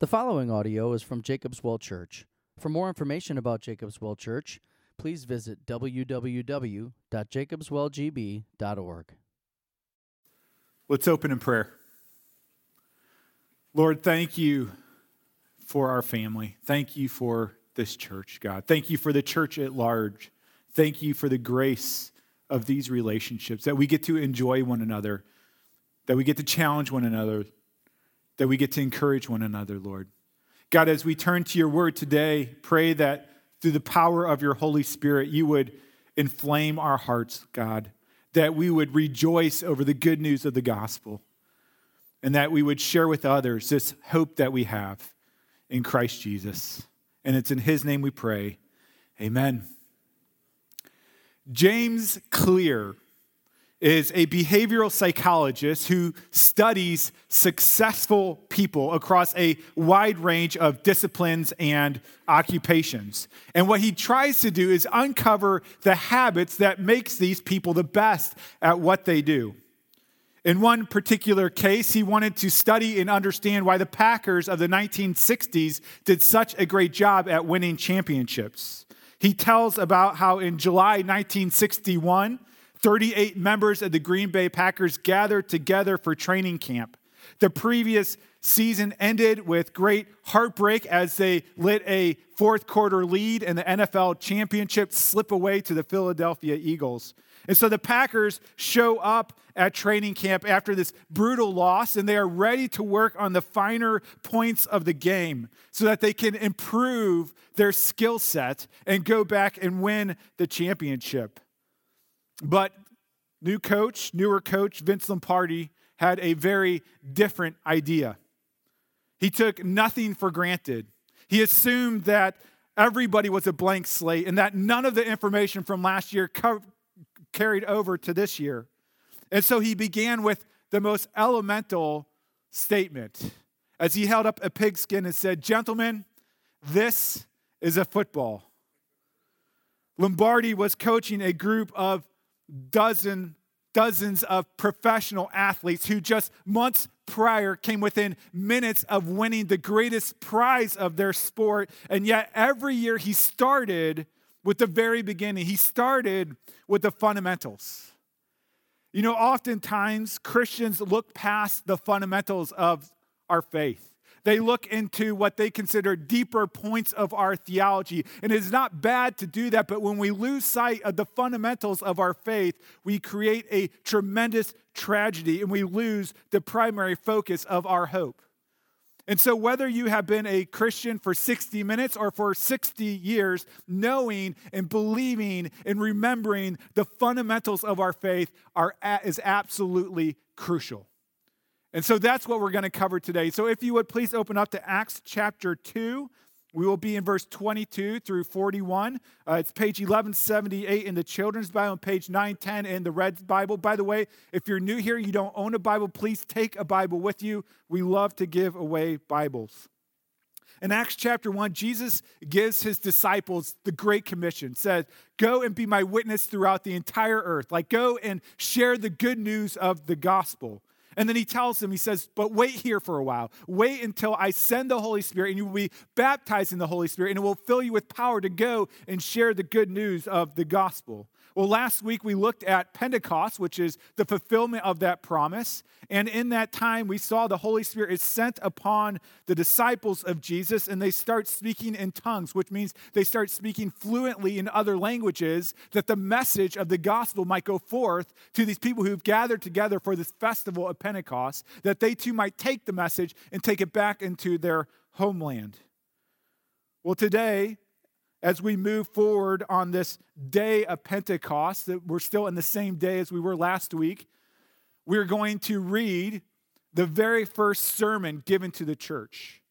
The following audio is from Jacob's Well Church. For more information about Jacob's Well Church, please visit www.jacobswellgb.org. Let's open in prayer. Lord, thank you for our family. Thank you for this church, God. Thank you for the church at large. Thank you for the grace of these relationships, that we get to enjoy one another, that we get to challenge one another, that we get to encourage one another, Lord. God, as we turn to your word today, pray that through the power of your Holy Spirit, you would inflame our hearts, God, that we would rejoice over the good news of the gospel, and that we would share with others this hope that we have in Christ Jesus. And it's in his name we pray. Amen. James Clear is a behavioral psychologist who studies successful people across a wide range of disciplines and occupations. And what he tries to do is uncover the habits that makes these people the best at what they do. In one particular case, he wanted to study and understand why the Packers of the 1960s did such a great job at winning championships. He tells about how in July 1961, 38 members of the Green Bay Packers gathered together for training camp. The previous season ended with great heartbreak as they lit a fourth quarter lead and the NFL championship slip away to the Philadelphia Eagles. And so the Packers show up at training camp after this brutal loss and they are ready to work on the finer points of the game so that they can improve their skill set and go back and win the championship. But new coach, newer coach, Vince Lombardi, had a very different idea. He took nothing for granted. He assumed that everybody was a blank slate and that none of the information from last year co- carried over to this year. And so he began with the most elemental statement as he held up a pigskin and said, Gentlemen, this is a football. Lombardi was coaching a group of dozen dozens of professional athletes who just months prior came within minutes of winning the greatest prize of their sport. And yet every year he started with the very beginning. He started with the fundamentals. You know oftentimes christians look past the fundamentals of our faith they look into what they consider deeper points of our theology. And it is not bad to do that, but when we lose sight of the fundamentals of our faith, we create a tremendous tragedy and we lose the primary focus of our hope. And so, whether you have been a Christian for 60 minutes or for 60 years, knowing and believing and remembering the fundamentals of our faith are, is absolutely crucial. And so that's what we're going to cover today. So if you would please open up to Acts chapter 2. We will be in verse 22 through 41. Uh, it's page 1178 in the Children's Bible and page 910 in the Red Bible. By the way, if you're new here, you don't own a Bible, please take a Bible with you. We love to give away Bibles. In Acts chapter 1, Jesus gives his disciples the Great Commission, says, Go and be my witness throughout the entire earth. Like, go and share the good news of the gospel. And then he tells them, he says, But wait here for a while. Wait until I send the Holy Spirit, and you will be baptized in the Holy Spirit, and it will fill you with power to go and share the good news of the gospel. Well, last week we looked at Pentecost, which is the fulfillment of that promise. And in that time, we saw the Holy Spirit is sent upon the disciples of Jesus, and they start speaking in tongues, which means they start speaking fluently in other languages, that the message of the gospel might go forth to these people who've gathered together for this festival of Pentecost, that they too might take the message and take it back into their homeland. Well, today, as we move forward on this day of Pentecost, that we're still in the same day as we were last week, we're going to read the very first sermon given to the church.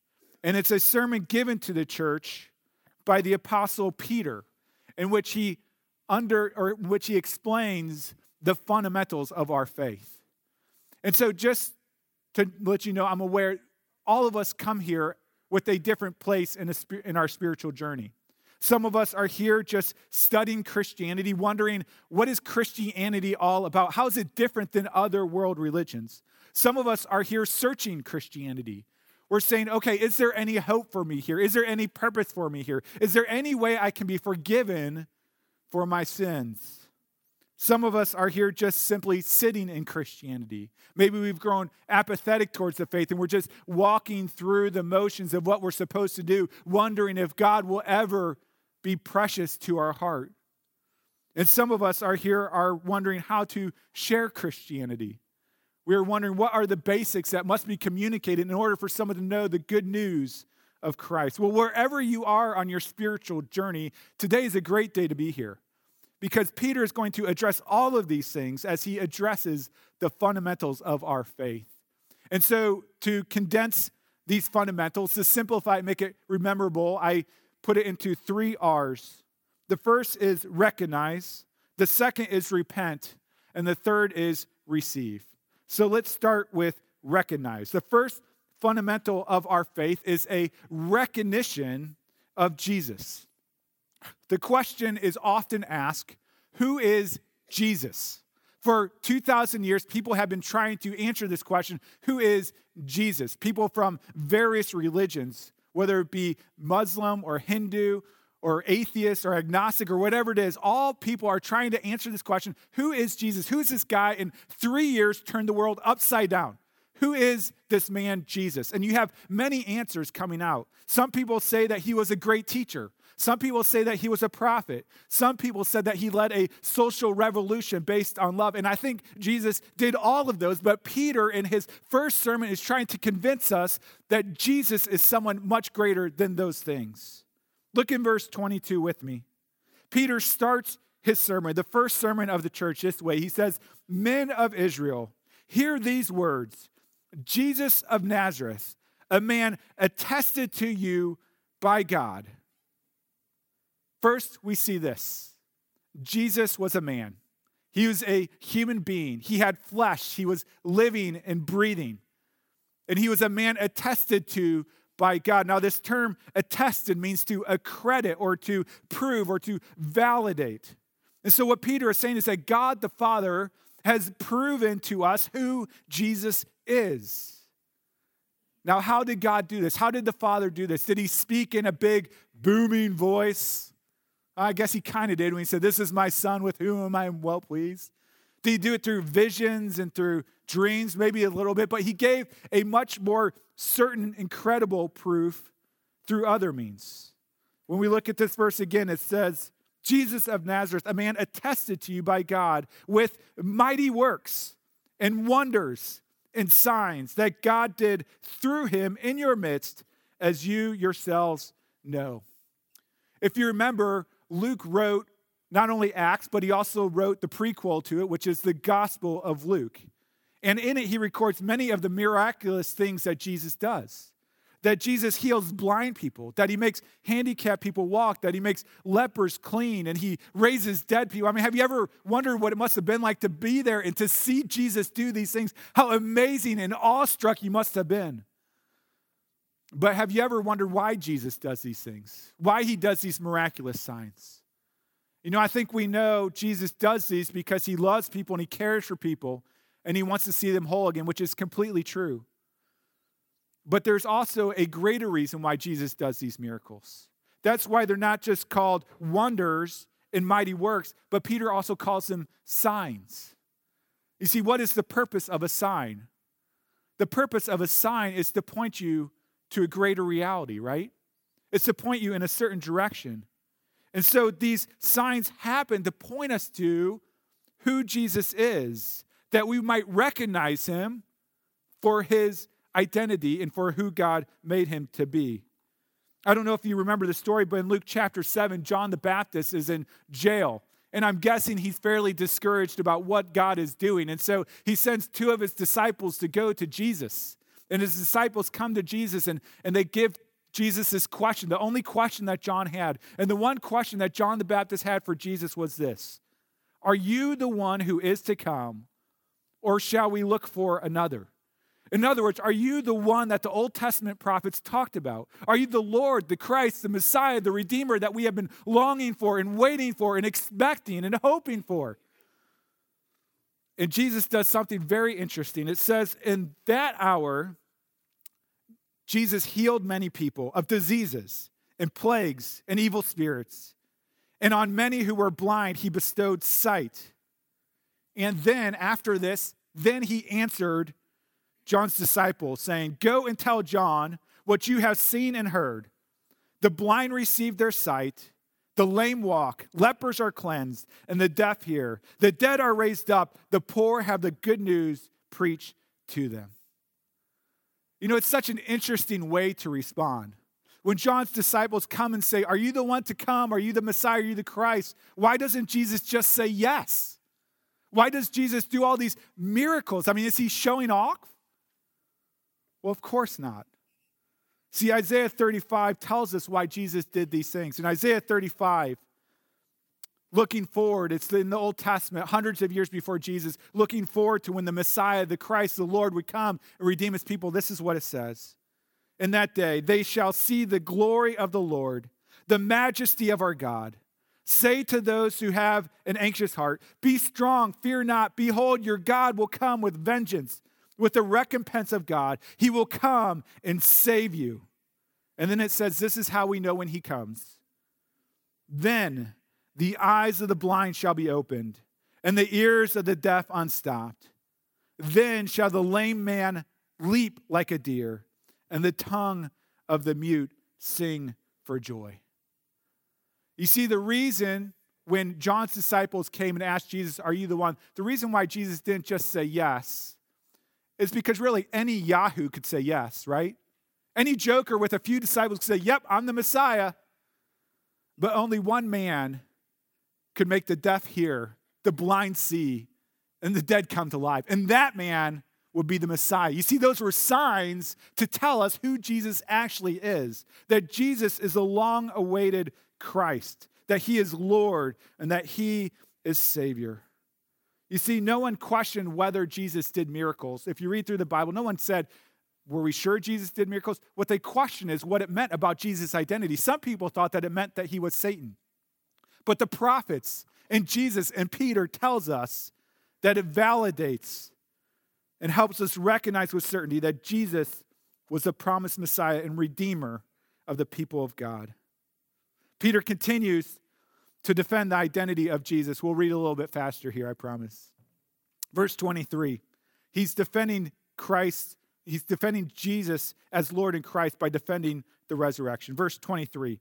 And it's a sermon given to the church by the apostle Peter, in which he under or which he explains the fundamentals of our faith. And so just to let you know, I'm aware all of us come here with a different place in, a, in our spiritual journey. Some of us are here just studying Christianity, wondering what is Christianity all about? How is it different than other world religions? Some of us are here searching Christianity, we're saying, okay, is there any hope for me here? Is there any purpose for me here? Is there any way I can be forgiven for my sins? Some of us are here just simply sitting in Christianity. Maybe we've grown apathetic towards the faith and we're just walking through the motions of what we're supposed to do, wondering if God will ever be precious to our heart. And some of us are here are wondering how to share Christianity. We are wondering what are the basics that must be communicated in order for someone to know the good news of Christ. Well, wherever you are on your spiritual journey, today is a great day to be here because Peter is going to address all of these things as he addresses the fundamentals of our faith. And so, to condense these fundamentals, to simplify it, make it rememberable, I put it into three R's. The first is recognize, the second is repent, and the third is receive. So let's start with recognize. The first fundamental of our faith is a recognition of Jesus. The question is often asked who is Jesus? For 2,000 years, people have been trying to answer this question who is Jesus? People from various religions, whether it be Muslim or Hindu or atheist or agnostic or whatever it is, all people are trying to answer this question who is Jesus? Who is this guy in three years turned the world upside down? Who is this man, Jesus? And you have many answers coming out. Some people say that he was a great teacher. Some people say that he was a prophet. Some people said that he led a social revolution based on love. And I think Jesus did all of those. But Peter, in his first sermon, is trying to convince us that Jesus is someone much greater than those things. Look in verse 22 with me. Peter starts his sermon, the first sermon of the church, this way. He says, Men of Israel, hear these words Jesus of Nazareth, a man attested to you by God First, we see this Jesus was a man, he was a human being. He had flesh, he was living and breathing. And he was a man attested to by God. Now, this term attested means to accredit or to prove or to validate. And so, what Peter is saying is that God the Father has proven to us who Jesus is. Now, how did God do this? How did the Father do this? Did he speak in a big, booming voice? I guess he kind of did when he said, This is my son with whom I am well pleased. Did he do it through visions and through dreams? Maybe a little bit, but he gave a much more certain, incredible proof through other means. When we look at this verse again, it says, Jesus of Nazareth, a man attested to you by God with mighty works and wonders and signs that God did through him in your midst, as you yourselves know. If you remember, Luke wrote not only Acts, but he also wrote the prequel to it, which is the Gospel of Luke. And in it, he records many of the miraculous things that Jesus does. That Jesus heals blind people, that he makes handicapped people walk, that he makes lepers clean, and he raises dead people. I mean, have you ever wondered what it must have been like to be there and to see Jesus do these things? How amazing and awestruck you must have been. But have you ever wondered why Jesus does these things? Why he does these miraculous signs? You know, I think we know Jesus does these because he loves people and he cares for people and he wants to see them whole again, which is completely true. But there's also a greater reason why Jesus does these miracles. That's why they're not just called wonders and mighty works, but Peter also calls them signs. You see, what is the purpose of a sign? The purpose of a sign is to point you to a greater reality, right? It's to point you in a certain direction. And so these signs happen to point us to who Jesus is, that we might recognize him for his identity and for who God made him to be. I don't know if you remember the story, but in Luke chapter 7, John the Baptist is in jail. And I'm guessing he's fairly discouraged about what God is doing. And so he sends two of his disciples to go to Jesus. And his disciples come to Jesus and, and they give Jesus this question, the only question that John had. And the one question that John the Baptist had for Jesus was this Are you the one who is to come, or shall we look for another? In other words, are you the one that the Old Testament prophets talked about? Are you the Lord, the Christ, the Messiah, the Redeemer that we have been longing for and waiting for and expecting and hoping for? And Jesus does something very interesting. It says, In that hour, Jesus healed many people of diseases and plagues and evil spirits. And on many who were blind, he bestowed sight. And then, after this, then he answered John's disciples, saying, Go and tell John what you have seen and heard. The blind receive their sight, the lame walk, lepers are cleansed, and the deaf hear. The dead are raised up, the poor have the good news preached to them. You know, it's such an interesting way to respond. When John's disciples come and say, Are you the one to come? Are you the Messiah? Are you the Christ? Why doesn't Jesus just say yes? Why does Jesus do all these miracles? I mean, is he showing off? Well, of course not. See, Isaiah 35 tells us why Jesus did these things. In Isaiah 35, looking forward, it's in the Old Testament, hundreds of years before Jesus, looking forward to when the Messiah, the Christ, the Lord would come and redeem his people. This is what it says. In that day, they shall see the glory of the Lord, the majesty of our God. Say to those who have an anxious heart, Be strong, fear not. Behold, your God will come with vengeance with the recompense of God. He will come and save you. And then it says, This is how we know when He comes. Then the eyes of the blind shall be opened, and the ears of the deaf unstopped. Then shall the lame man leap like a deer, and the tongue of the mute sing for joy. You see, the reason when John's disciples came and asked Jesus, Are you the one? The reason why Jesus didn't just say yes is because really any Yahoo could say yes, right? Any joker with a few disciples could say, Yep, I'm the Messiah. But only one man could make the deaf hear, the blind see, and the dead come to life. And that man would be the Messiah. You see, those were signs to tell us who Jesus actually is that Jesus is the long awaited Christ, that he is Lord, and that he is Savior. You see, no one questioned whether Jesus did miracles. If you read through the Bible, no one said, Were we sure Jesus did miracles? What they question is what it meant about Jesus' identity. Some people thought that it meant that he was Satan. But the prophets and Jesus and Peter tells us that it validates and helps us recognize with certainty that Jesus was the promised Messiah and Redeemer of the people of God. Peter continues to defend the identity of Jesus. We'll read a little bit faster here, I promise. Verse 23. He's defending Christ, he's defending Jesus as Lord and Christ by defending the resurrection. Verse 23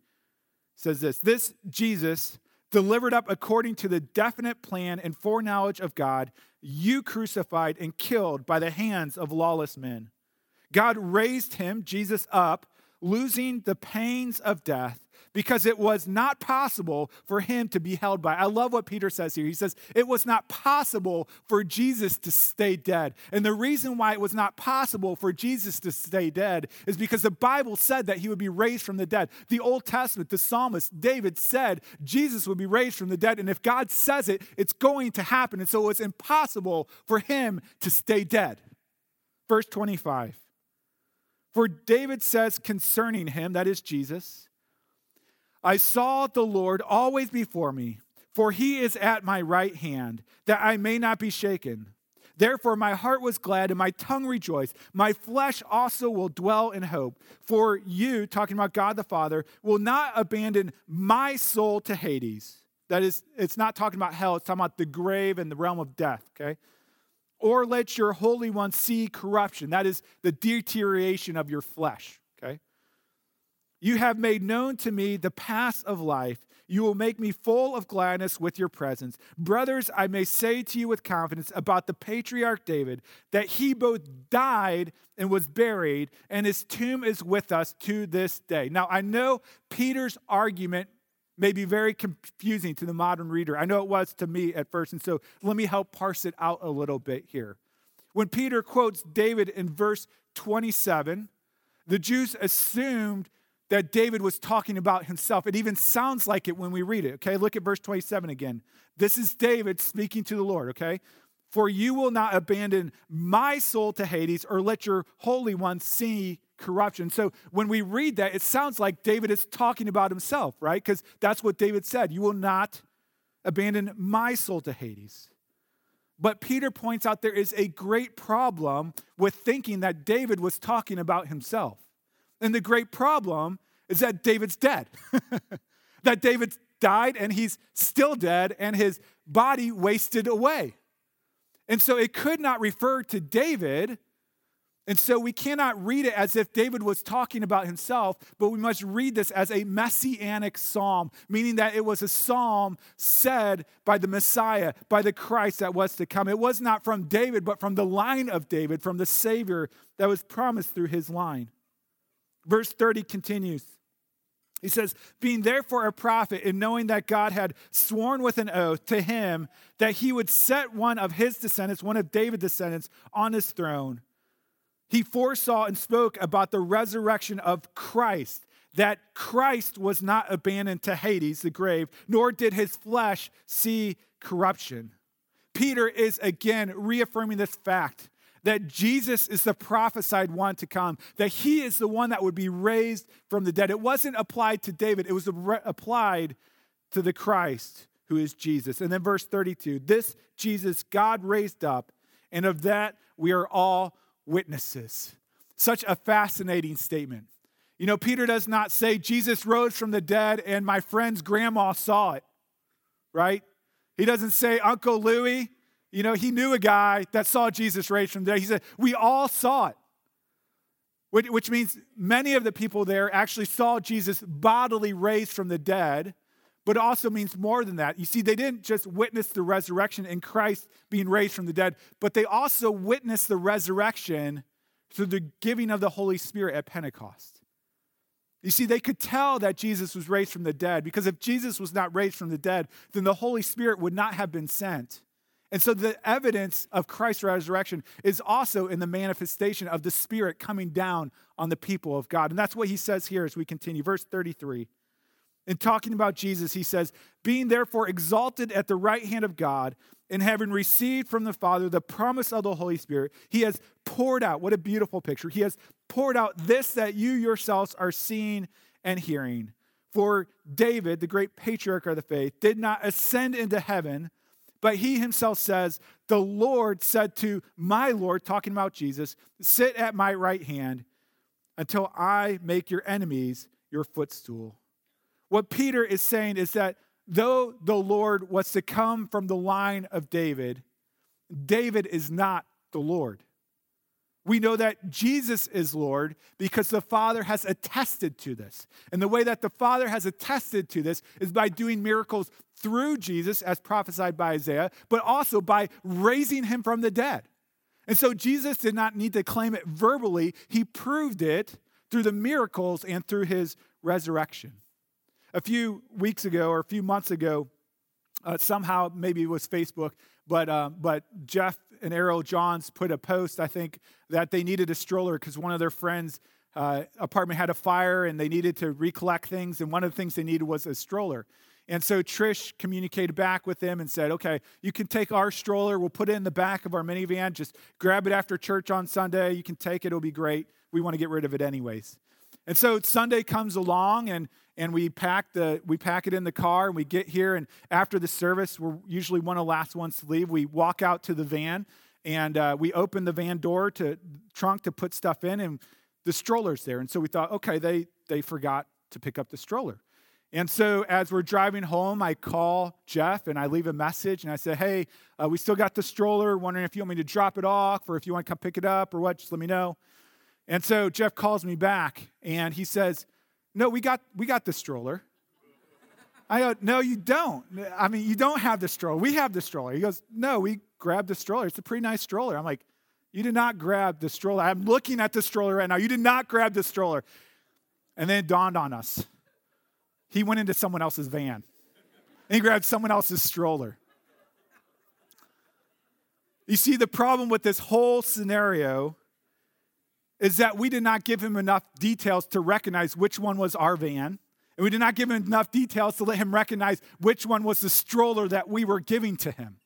says this This Jesus, delivered up according to the definite plan and foreknowledge of God, you crucified and killed by the hands of lawless men. God raised him, Jesus, up, losing the pains of death because it was not possible for him to be held by. I love what Peter says here. He says, It was not possible for Jesus to stay dead. And the reason why it was not possible for Jesus to stay dead is because the Bible said that he would be raised from the dead. The Old Testament, the psalmist David said Jesus would be raised from the dead. And if God says it, it's going to happen. And so it was impossible for him to stay dead. Verse 25. For David says concerning him, that is Jesus, I saw the Lord always before me, for he is at my right hand, that I may not be shaken. Therefore, my heart was glad and my tongue rejoiced. My flesh also will dwell in hope. For you, talking about God the Father, will not abandon my soul to Hades. That is, it's not talking about hell, it's talking about the grave and the realm of death, okay? Or let your Holy One see corruption. That is the deterioration of your flesh? You have made known to me the path of life. You will make me full of gladness with your presence. Brothers, I may say to you with confidence about the patriarch David that he both died and was buried, and his tomb is with us to this day. Now, I know Peter's argument may be very confusing to the modern reader. I know it was to me at first, and so let me help parse it out a little bit here. When Peter quotes David in verse 27, the Jews assumed that David was talking about himself. It even sounds like it when we read it, okay? Look at verse 27 again. This is David speaking to the Lord, okay? For you will not abandon my soul to Hades or let your Holy One see corruption. So when we read that, it sounds like David is talking about himself, right? Because that's what David said. You will not abandon my soul to Hades. But Peter points out there is a great problem with thinking that David was talking about himself. And the great problem is that David's dead. that David died and he's still dead and his body wasted away. And so it could not refer to David. And so we cannot read it as if David was talking about himself, but we must read this as a messianic psalm, meaning that it was a psalm said by the Messiah, by the Christ that was to come. It was not from David, but from the line of David, from the Savior that was promised through his line. Verse 30 continues. He says, being therefore a prophet, and knowing that God had sworn with an oath to him that he would set one of his descendants, one of David's descendants, on his throne, he foresaw and spoke about the resurrection of Christ, that Christ was not abandoned to Hades, the grave, nor did his flesh see corruption. Peter is again reaffirming this fact that Jesus is the prophesied one to come, that he is the one that would be raised from the dead. It wasn't applied to David, it was applied to the Christ who is Jesus. And then verse 32 this Jesus God raised up, and of that we are all witnesses. Such a fascinating statement. You know, Peter does not say Jesus rose from the dead and my friend's grandma saw it, right? He doesn't say Uncle Louie you know, he knew a guy that saw Jesus raised from the dead. He said, We all saw it. Which means many of the people there actually saw Jesus bodily raised from the dead, but it also means more than that. You see, they didn't just witness the resurrection in Christ being raised from the dead, but they also witnessed the resurrection through the giving of the Holy Spirit at Pentecost. You see, they could tell that Jesus was raised from the dead because if Jesus was not raised from the dead, then the Holy Spirit would not have been sent. And so the evidence of Christ's resurrection is also in the manifestation of the Spirit coming down on the people of God. And that's what he says here as we continue. Verse 33. In talking about Jesus, he says, Being therefore exalted at the right hand of God, and having received from the Father the promise of the Holy Spirit, he has poured out, what a beautiful picture. He has poured out this that you yourselves are seeing and hearing. For David, the great patriarch of the faith, did not ascend into heaven but he himself says, The Lord said to my Lord, talking about Jesus, Sit at my right hand until I make your enemies your footstool. What Peter is saying is that though the Lord was to come from the line of David, David is not the Lord. We know that Jesus is Lord because the Father has attested to this. And the way that the Father has attested to this is by doing miracles through Jesus, as prophesied by Isaiah, but also by raising him from the dead. And so Jesus did not need to claim it verbally, he proved it through the miracles and through his resurrection. A few weeks ago or a few months ago, uh, somehow maybe it was Facebook, but, uh, but Jeff and Errol Johns put a post, I think, that they needed a stroller because one of their friends' uh, apartment had a fire and they needed to recollect things, and one of the things they needed was a stroller. And so Trish communicated back with them and said, okay, you can take our stroller. We'll put it in the back of our minivan. Just grab it after church on Sunday. You can take it. It'll be great. We want to get rid of it anyways. And so Sunday comes along and and we pack the we pack it in the car and we get here. And after the service we're usually one of the last ones to leave. We walk out to the van and uh, we open the van door to trunk to put stuff in and the stroller's there. And so we thought okay they they forgot to pick up the stroller. And so as we're driving home i call jeff and i leave a message and i say hey uh, we still got the stroller. Wondering if you want me to drop it off or if you want to come pick it up or what just let me know and so jeff calls me back and he says no, we got, we got the stroller. I go, No, you don't. I mean, you don't have the stroller. We have the stroller. He goes, No, we grabbed the stroller. It's a pretty nice stroller. I'm like, You did not grab the stroller. I'm looking at the stroller right now. You did not grab the stroller. And then it dawned on us. He went into someone else's van and he grabbed someone else's stroller. You see, the problem with this whole scenario is that we did not give him enough details to recognize which one was our van. And we did not give him enough details to let him recognize which one was the stroller that we were giving to him.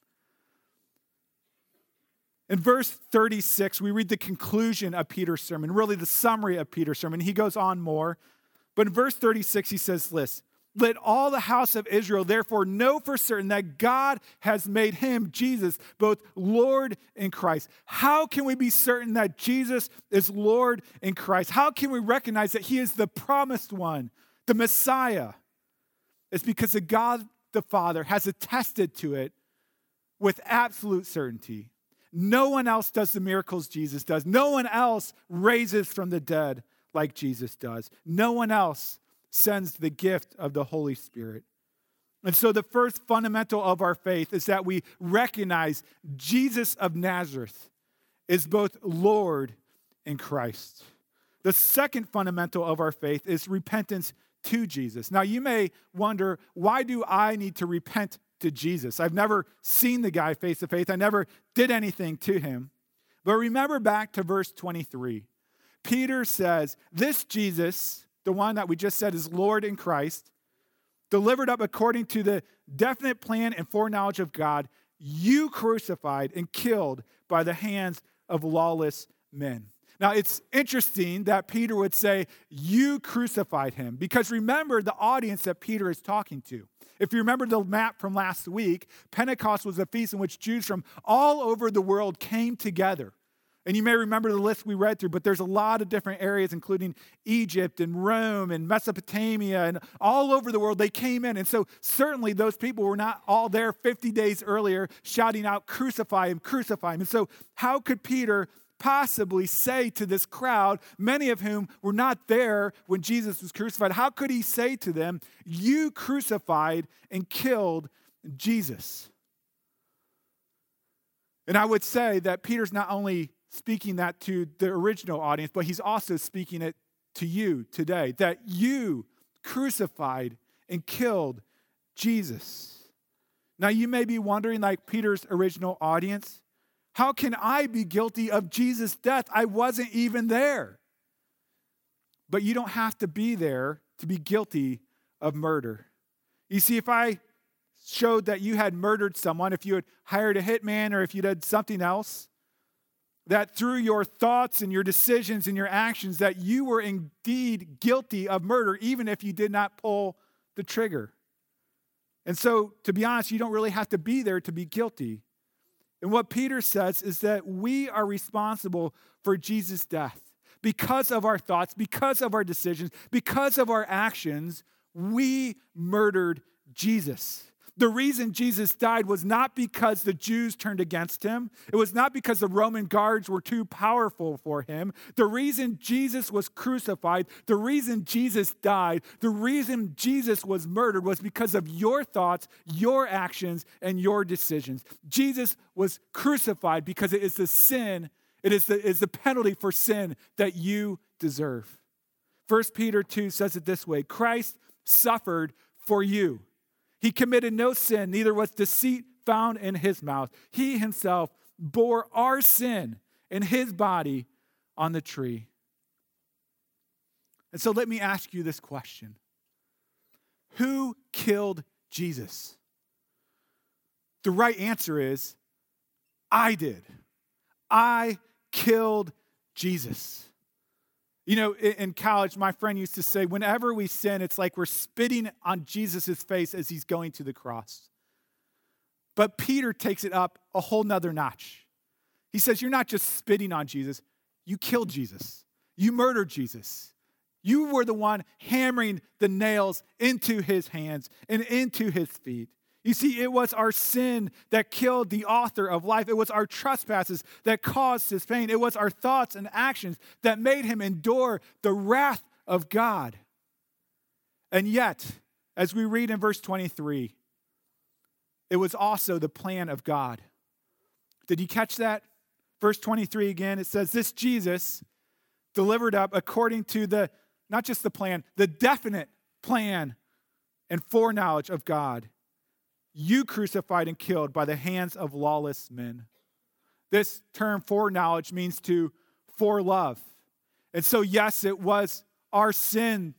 In verse 36, we read the conclusion of Peter's sermon, really the summary of Peter's sermon. He goes on more. But in verse 36, he says this Let all the house of Israel therefore know for certain that God has made him, Jesus, both Lord and Christ. How can we be certain that Jesus is Lord and Christ? How can we recognize that he is the promised one, the Messiah? It's because the God the Father has attested to it with absolute certainty. No one else does the miracles Jesus does. No one else raises from the dead like Jesus does. No one else sends the gift of the Holy Spirit. And so, the first fundamental of our faith is that we recognize Jesus of Nazareth is both Lord and Christ. The second fundamental of our faith is repentance to Jesus. Now, you may wonder, why do I need to repent to Jesus? I've never seen the guy face to face, I never did anything to him. But remember back to verse 23. Peter says, This Jesus, the one that we just said is Lord in Christ, delivered up according to the definite plan and foreknowledge of God, you crucified and killed by the hands of lawless men. Now, it's interesting that Peter would say, You crucified him, because remember the audience that Peter is talking to. If you remember the map from last week, Pentecost was a feast in which Jews from all over the world came together. And you may remember the list we read through, but there's a lot of different areas, including Egypt and Rome and Mesopotamia and all over the world. They came in. And so, certainly, those people were not all there 50 days earlier shouting out, Crucify him, crucify him. And so, how could Peter possibly say to this crowd, many of whom were not there when Jesus was crucified, how could he say to them, You crucified and killed Jesus? And I would say that Peter's not only speaking that to the original audience, but he's also speaking it to you today that you crucified and killed Jesus. Now, you may be wondering, like Peter's original audience, how can I be guilty of Jesus' death? I wasn't even there. But you don't have to be there to be guilty of murder. You see, if I showed that you had murdered someone, if you had hired a hitman or if you did something else, that through your thoughts and your decisions and your actions that you were indeed guilty of murder even if you did not pull the trigger. And so to be honest, you don't really have to be there to be guilty. And what Peter says is that we are responsible for Jesus' death. Because of our thoughts, because of our decisions, because of our actions, we murdered Jesus. The reason Jesus died was not because the Jews turned against him. It was not because the Roman guards were too powerful for him. The reason Jesus was crucified, the reason Jesus died, the reason Jesus was murdered was because of your thoughts, your actions, and your decisions. Jesus was crucified because it is the sin, it is the, it is the penalty for sin that you deserve. 1 Peter 2 says it this way Christ suffered for you he committed no sin, neither was deceit found in his mouth. He himself bore our sin in his body on the tree. And so let me ask you this question Who killed Jesus? The right answer is I did. I killed Jesus. You know, in college, my friend used to say, whenever we sin, it's like we're spitting on Jesus' face as he's going to the cross. But Peter takes it up a whole nother notch. He says, You're not just spitting on Jesus, you killed Jesus, you murdered Jesus. You were the one hammering the nails into his hands and into his feet. You see, it was our sin that killed the author of life. It was our trespasses that caused his pain. It was our thoughts and actions that made him endure the wrath of God. And yet, as we read in verse 23, it was also the plan of God. Did you catch that? Verse 23 again, it says, This Jesus delivered up according to the, not just the plan, the definite plan and foreknowledge of God you crucified and killed by the hands of lawless men. This term foreknowledge means to love, And so, yes, it was our sin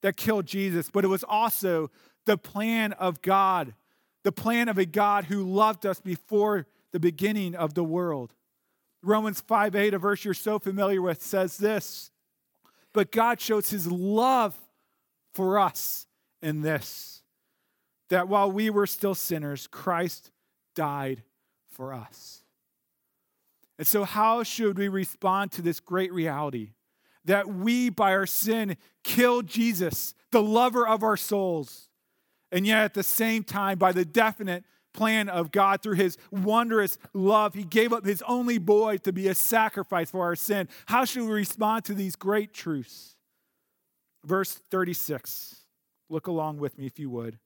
that killed Jesus, but it was also the plan of God, the plan of a God who loved us before the beginning of the world. Romans 5 8, a verse you're so familiar with, says this But God shows his love for us in this that while we were still sinners, Christ died for us. And so, how should we respond to this great reality that we, by our sin, killed Jesus, the lover of our souls? And yet, at the same time, by the definite plan of God, through his wondrous love, he gave up his only boy to be a sacrifice for our sin. How should we respond to these great truths? Verse 36. Look along with me if you would.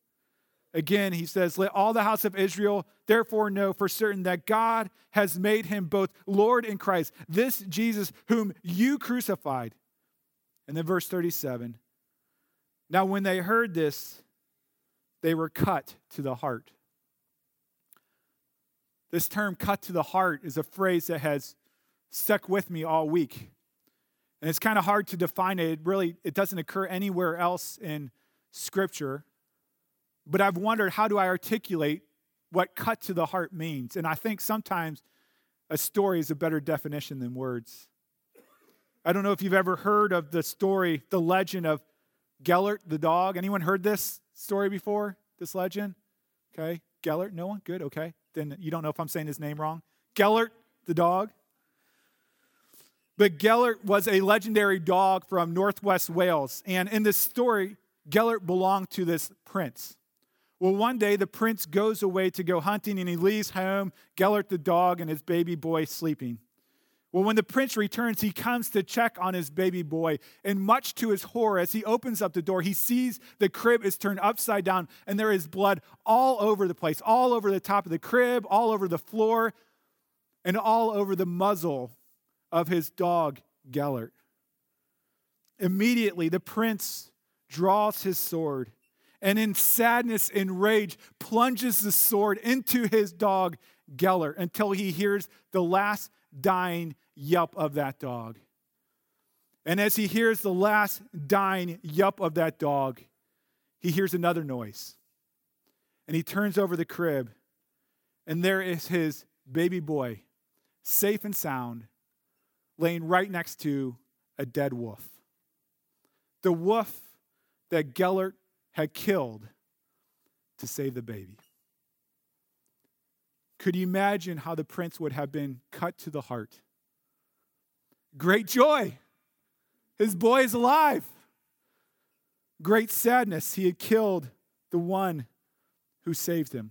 Again, he says, Let all the house of Israel therefore know for certain that God has made him both Lord and Christ, this Jesus whom you crucified. And then verse 37 Now, when they heard this, they were cut to the heart. This term, cut to the heart, is a phrase that has stuck with me all week. And it's kind of hard to define it. It really it doesn't occur anywhere else in Scripture. But I've wondered how do I articulate what cut to the heart means? And I think sometimes a story is a better definition than words. I don't know if you've ever heard of the story, the legend of Gellert the dog. Anyone heard this story before? This legend? Okay. Gellert? No one? Good. Okay. Then you don't know if I'm saying his name wrong. Gellert the dog. But Gellert was a legendary dog from northwest Wales. And in this story, Gellert belonged to this prince. Well, one day the prince goes away to go hunting and he leaves home, Gellert the dog and his baby boy sleeping. Well, when the prince returns, he comes to check on his baby boy. And much to his horror, as he opens up the door, he sees the crib is turned upside down and there is blood all over the place, all over the top of the crib, all over the floor, and all over the muzzle of his dog, Gellert. Immediately, the prince draws his sword and in sadness and rage plunges the sword into his dog Gellert until he hears the last dying yelp of that dog. And as he hears the last dying yelp of that dog, he hears another noise. And he turns over the crib, and there is his baby boy, safe and sound, laying right next to a dead wolf. The wolf that Gellert had killed to save the baby. Could you imagine how the prince would have been cut to the heart? Great joy. His boy is alive. Great sadness. He had killed the one who saved him.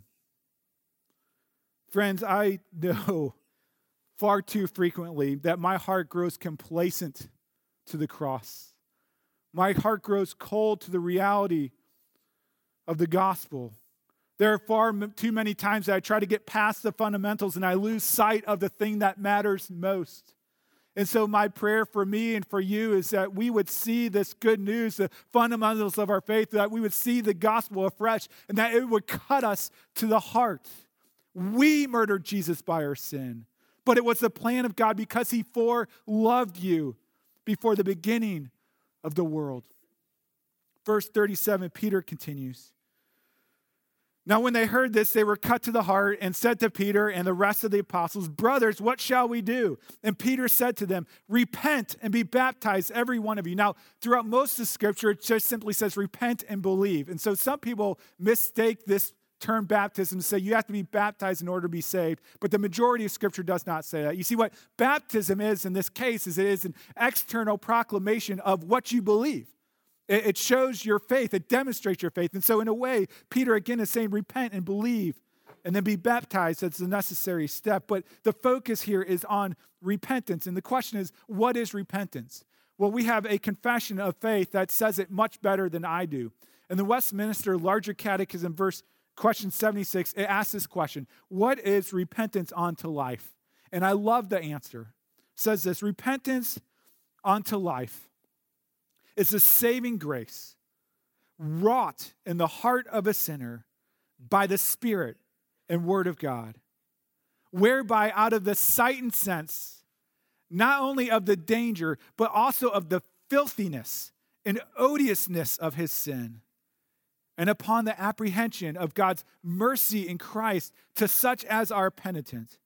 Friends, I know far too frequently that my heart grows complacent to the cross. My heart grows cold to the reality of the gospel. There are far too many times that I try to get past the fundamentals and I lose sight of the thing that matters most. And so, my prayer for me and for you is that we would see this good news, the fundamentals of our faith, that we would see the gospel afresh, and that it would cut us to the heart. We murdered Jesus by our sin, but it was the plan of God because He fore loved you before the beginning of the world. Verse 37, Peter continues. Now, when they heard this, they were cut to the heart and said to Peter and the rest of the apostles, Brothers, what shall we do? And Peter said to them, Repent and be baptized, every one of you. Now, throughout most of Scripture, it just simply says, Repent and believe. And so some people mistake this term baptism to say you have to be baptized in order to be saved, but the majority of Scripture does not say that. You see, what baptism is in this case is it is an external proclamation of what you believe. It shows your faith, it demonstrates your faith. And so, in a way, Peter again is saying, repent and believe and then be baptized. That's the necessary step. But the focus here is on repentance. And the question is, what is repentance? Well, we have a confession of faith that says it much better than I do. In the Westminster Larger Catechism, verse question 76, it asks this question What is repentance unto life? And I love the answer. It says this repentance unto life is a saving grace wrought in the heart of a sinner by the Spirit and Word of God, whereby out of the sight and sense, not only of the danger, but also of the filthiness and odiousness of his sin, and upon the apprehension of God's mercy in Christ to such as are penitent,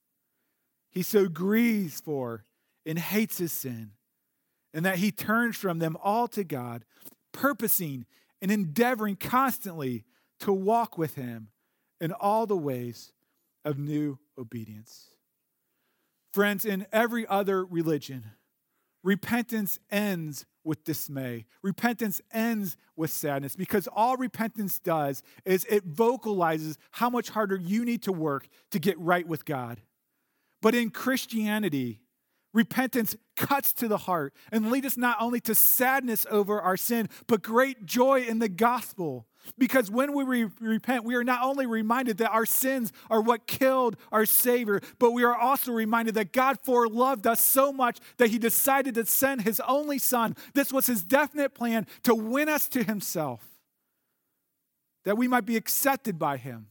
he so grieves for and hates his sin and that he turns from them all to God, purposing and endeavoring constantly to walk with Him in all the ways of new obedience. Friends, in every other religion, repentance ends with dismay. Repentance ends with sadness because all repentance does is it vocalizes how much harder you need to work to get right with God. But in Christianity, repentance cuts to the heart and leads us not only to sadness over our sin, but great joy in the gospel. Because when we re- repent, we are not only reminded that our sins are what killed our Savior, but we are also reminded that God foreloved us so much that He decided to send His only Son. This was His definite plan to win us to Himself, that we might be accepted by Him,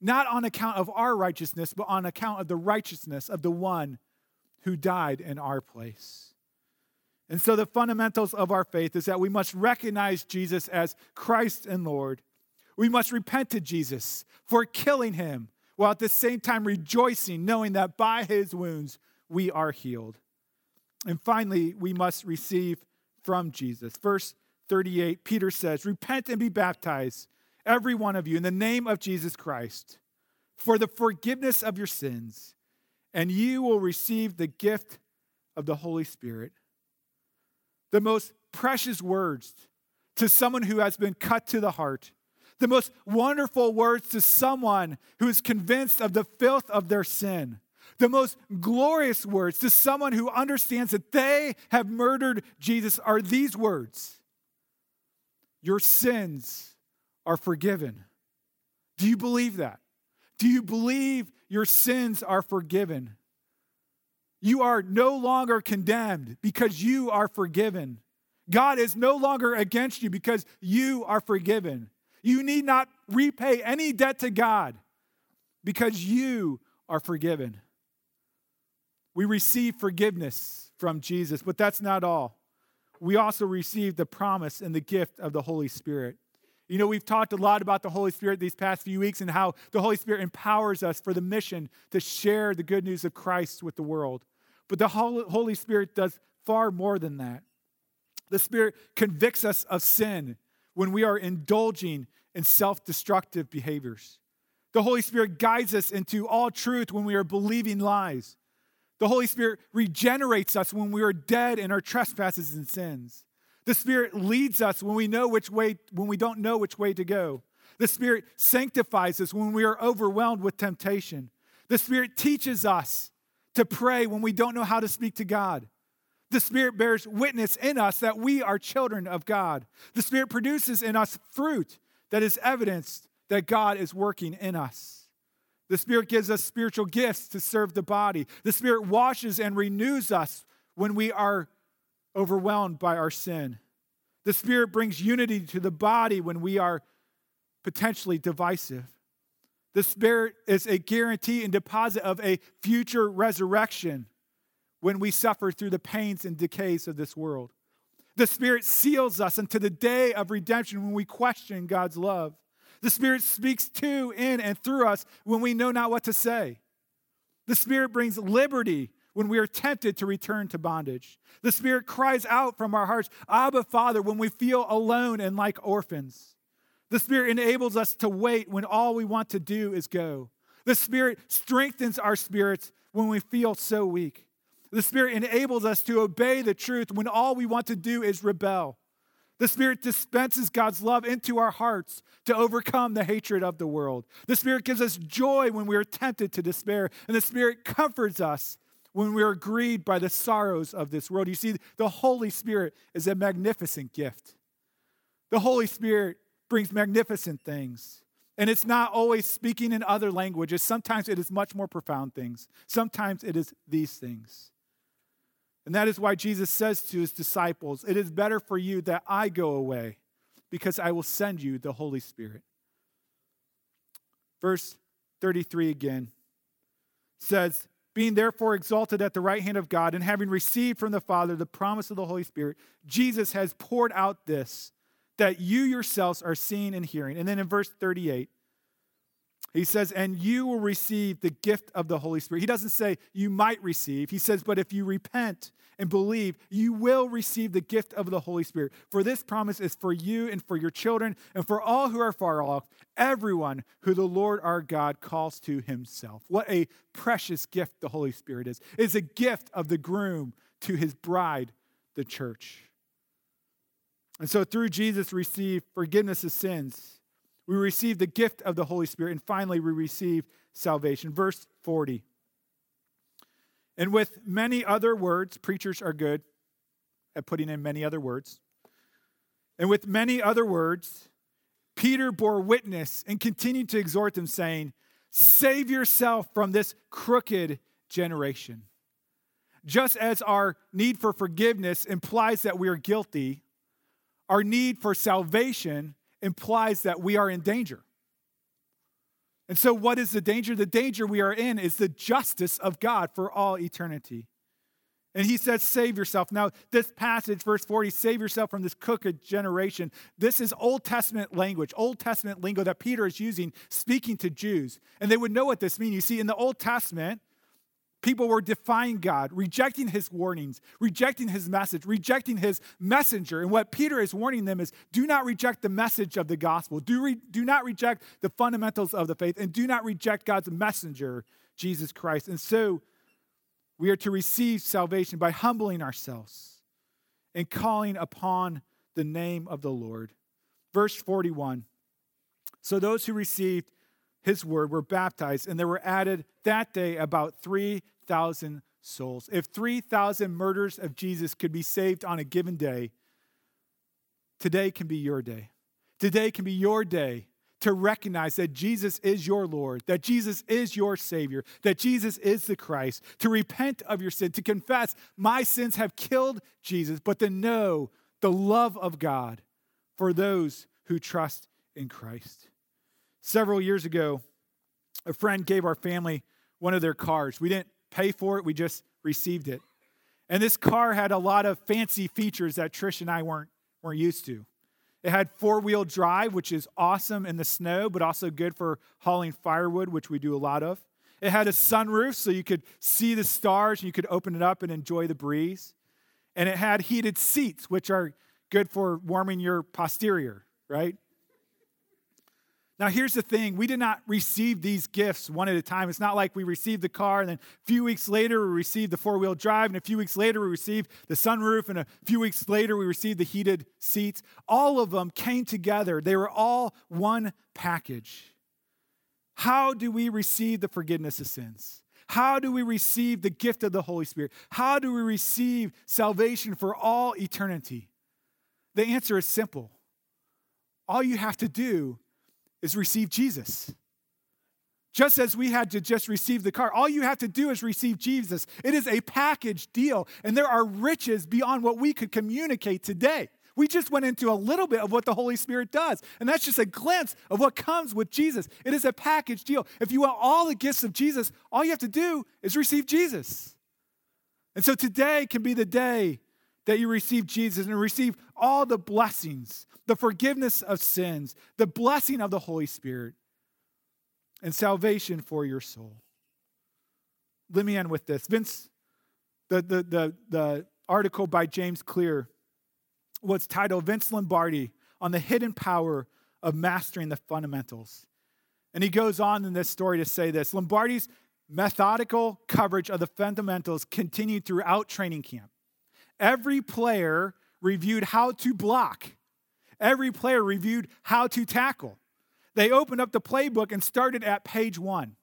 not on account of our righteousness, but on account of the righteousness of the one who died in our place. And so, the fundamentals of our faith is that we must recognize Jesus as Christ and Lord. We must repent to Jesus for killing him, while at the same time rejoicing, knowing that by his wounds we are healed. And finally, we must receive from Jesus. Verse 38, Peter says, Repent and be baptized, every one of you, in the name of Jesus Christ, for the forgiveness of your sins, and you will receive the gift of the Holy Spirit the most precious words to someone who has been cut to the heart, the most wonderful words to someone who is convinced of the filth of their sin, the most glorious words to someone who understands that they have murdered Jesus are these words Your sins are forgiven. Do you believe that? Do you believe your sins are forgiven? You are no longer condemned because you are forgiven. God is no longer against you because you are forgiven. You need not repay any debt to God because you are forgiven. We receive forgiveness from Jesus, but that's not all. We also receive the promise and the gift of the Holy Spirit. You know, we've talked a lot about the Holy Spirit these past few weeks and how the Holy Spirit empowers us for the mission to share the good news of Christ with the world. But the Holy Spirit does far more than that. The Spirit convicts us of sin when we are indulging in self destructive behaviors. The Holy Spirit guides us into all truth when we are believing lies. The Holy Spirit regenerates us when we are dead in our trespasses and sins. The Spirit leads us when we know which way when we don't know which way to go. The Spirit sanctifies us when we are overwhelmed with temptation. The Spirit teaches us to pray when we don't know how to speak to God. The Spirit bears witness in us that we are children of God. The Spirit produces in us fruit that is evidence that God is working in us. The Spirit gives us spiritual gifts to serve the body. The Spirit washes and renews us when we are overwhelmed by our sin. The Spirit brings unity to the body when we are potentially divisive. The Spirit is a guarantee and deposit of a future resurrection when we suffer through the pains and decays of this world. The Spirit seals us unto the day of redemption when we question God's love. The Spirit speaks to, in, and through us when we know not what to say. The Spirit brings liberty when we are tempted to return to bondage. The Spirit cries out from our hearts, Abba, Father, when we feel alone and like orphans. The Spirit enables us to wait when all we want to do is go. The Spirit strengthens our spirits when we feel so weak. The Spirit enables us to obey the truth when all we want to do is rebel. The Spirit dispenses God's love into our hearts to overcome the hatred of the world. The Spirit gives us joy when we are tempted to despair. And the Spirit comforts us when we are grieved by the sorrows of this world. You see, the Holy Spirit is a magnificent gift. The Holy Spirit brings magnificent things. And it's not always speaking in other languages. Sometimes it is much more profound things. Sometimes it is these things. And that is why Jesus says to his disciples, It is better for you that I go away, because I will send you the Holy Spirit. Verse 33 again says, Being therefore exalted at the right hand of God, and having received from the Father the promise of the Holy Spirit, Jesus has poured out this that you yourselves are seeing and hearing. And then in verse 38, He says, and you will receive the gift of the Holy Spirit. He doesn't say you might receive. He says, but if you repent and believe, you will receive the gift of the Holy Spirit. For this promise is for you and for your children and for all who are far off, everyone who the Lord our God calls to himself. What a precious gift the Holy Spirit is. It's a gift of the groom to his bride, the church. And so through Jesus, receive forgiveness of sins we receive the gift of the Holy Spirit, and finally, we receive salvation. Verse 40. And with many other words, preachers are good at putting in many other words. And with many other words, Peter bore witness and continued to exhort them, saying, Save yourself from this crooked generation. Just as our need for forgiveness implies that we are guilty, our need for salvation implies that we are in danger. And so, what is the danger? The danger we are in is the justice of God for all eternity. And he says, Save yourself. Now, this passage, verse 40, save yourself from this crooked generation. This is Old Testament language, Old Testament lingo that Peter is using, speaking to Jews. And they would know what this means. You see, in the Old Testament, People were defying God, rejecting his warnings, rejecting his message, rejecting his messenger. And what Peter is warning them is do not reject the message of the gospel. Do, re- do not reject the fundamentals of the faith, and do not reject God's messenger, Jesus Christ. And so we are to receive salvation by humbling ourselves and calling upon the name of the Lord. Verse 41 So those who received his word were baptized, and there were added that day about 3,000 souls. If 3,000 murders of Jesus could be saved on a given day, today can be your day. Today can be your day to recognize that Jesus is your Lord, that Jesus is your Savior, that Jesus is the Christ, to repent of your sin, to confess, my sins have killed Jesus, but to know the love of God for those who trust in Christ. Several years ago, a friend gave our family one of their cars. We didn't pay for it, we just received it. And this car had a lot of fancy features that Trish and I weren't, weren't used to. It had four wheel drive, which is awesome in the snow, but also good for hauling firewood, which we do a lot of. It had a sunroof so you could see the stars and you could open it up and enjoy the breeze. And it had heated seats, which are good for warming your posterior, right? Now, here's the thing we did not receive these gifts one at a time. It's not like we received the car, and then a few weeks later, we received the four wheel drive, and a few weeks later, we received the sunroof, and a few weeks later, we received the heated seats. All of them came together, they were all one package. How do we receive the forgiveness of sins? How do we receive the gift of the Holy Spirit? How do we receive salvation for all eternity? The answer is simple. All you have to do is receive Jesus. Just as we had to just receive the car, all you have to do is receive Jesus. It is a package deal, and there are riches beyond what we could communicate today. We just went into a little bit of what the Holy Spirit does, and that's just a glimpse of what comes with Jesus. It is a package deal. If you want all the gifts of Jesus, all you have to do is receive Jesus. And so today can be the day that you receive Jesus and receive all the blessings the forgiveness of sins, the blessing of the Holy Spirit, and salvation for your soul. Let me end with this. Vince, the, the, the, the article by James Clear was titled Vince Lombardi on the hidden power of mastering the fundamentals. And he goes on in this story to say this Lombardi's methodical coverage of the fundamentals continued throughout training camp. Every player reviewed how to block Every player reviewed how to tackle. They opened up the playbook and started at page one.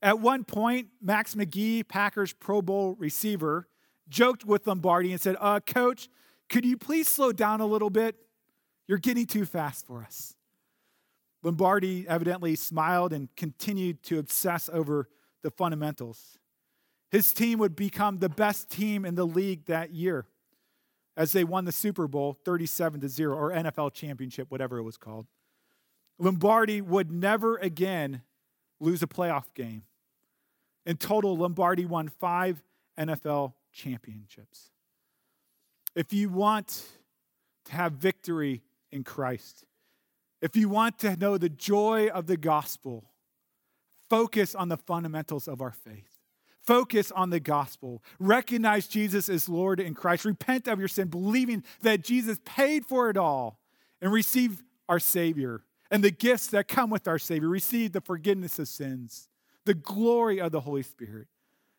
At one point, Max McGee, Packers Pro Bowl receiver, joked with Lombardi and said, uh, Coach, could you please slow down a little bit? You're getting too fast for us. Lombardi evidently smiled and continued to obsess over the fundamentals. His team would become the best team in the league that year as they won the Super Bowl 37 to 0 or NFL championship, whatever it was called. Lombardi would never again lose a playoff game. In total, Lombardi won five NFL championships. If you want to have victory in Christ, if you want to know the joy of the gospel, focus on the fundamentals of our faith. Focus on the gospel. Recognize Jesus as Lord in Christ. Repent of your sin, believing that Jesus paid for it all, and receive our Savior and the gifts that come with our Savior. Receive the forgiveness of sins, the glory of the Holy Spirit,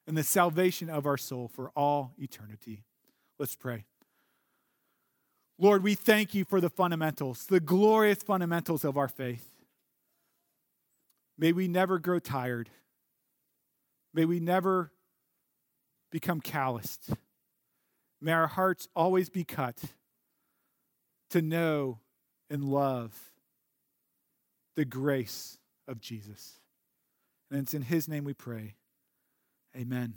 and the salvation of our soul for all eternity. Let's pray. Lord, we thank you for the fundamentals, the glorious fundamentals of our faith. May we never grow tired. May we never become calloused. May our hearts always be cut to know and love the grace of Jesus. And it's in his name we pray. Amen.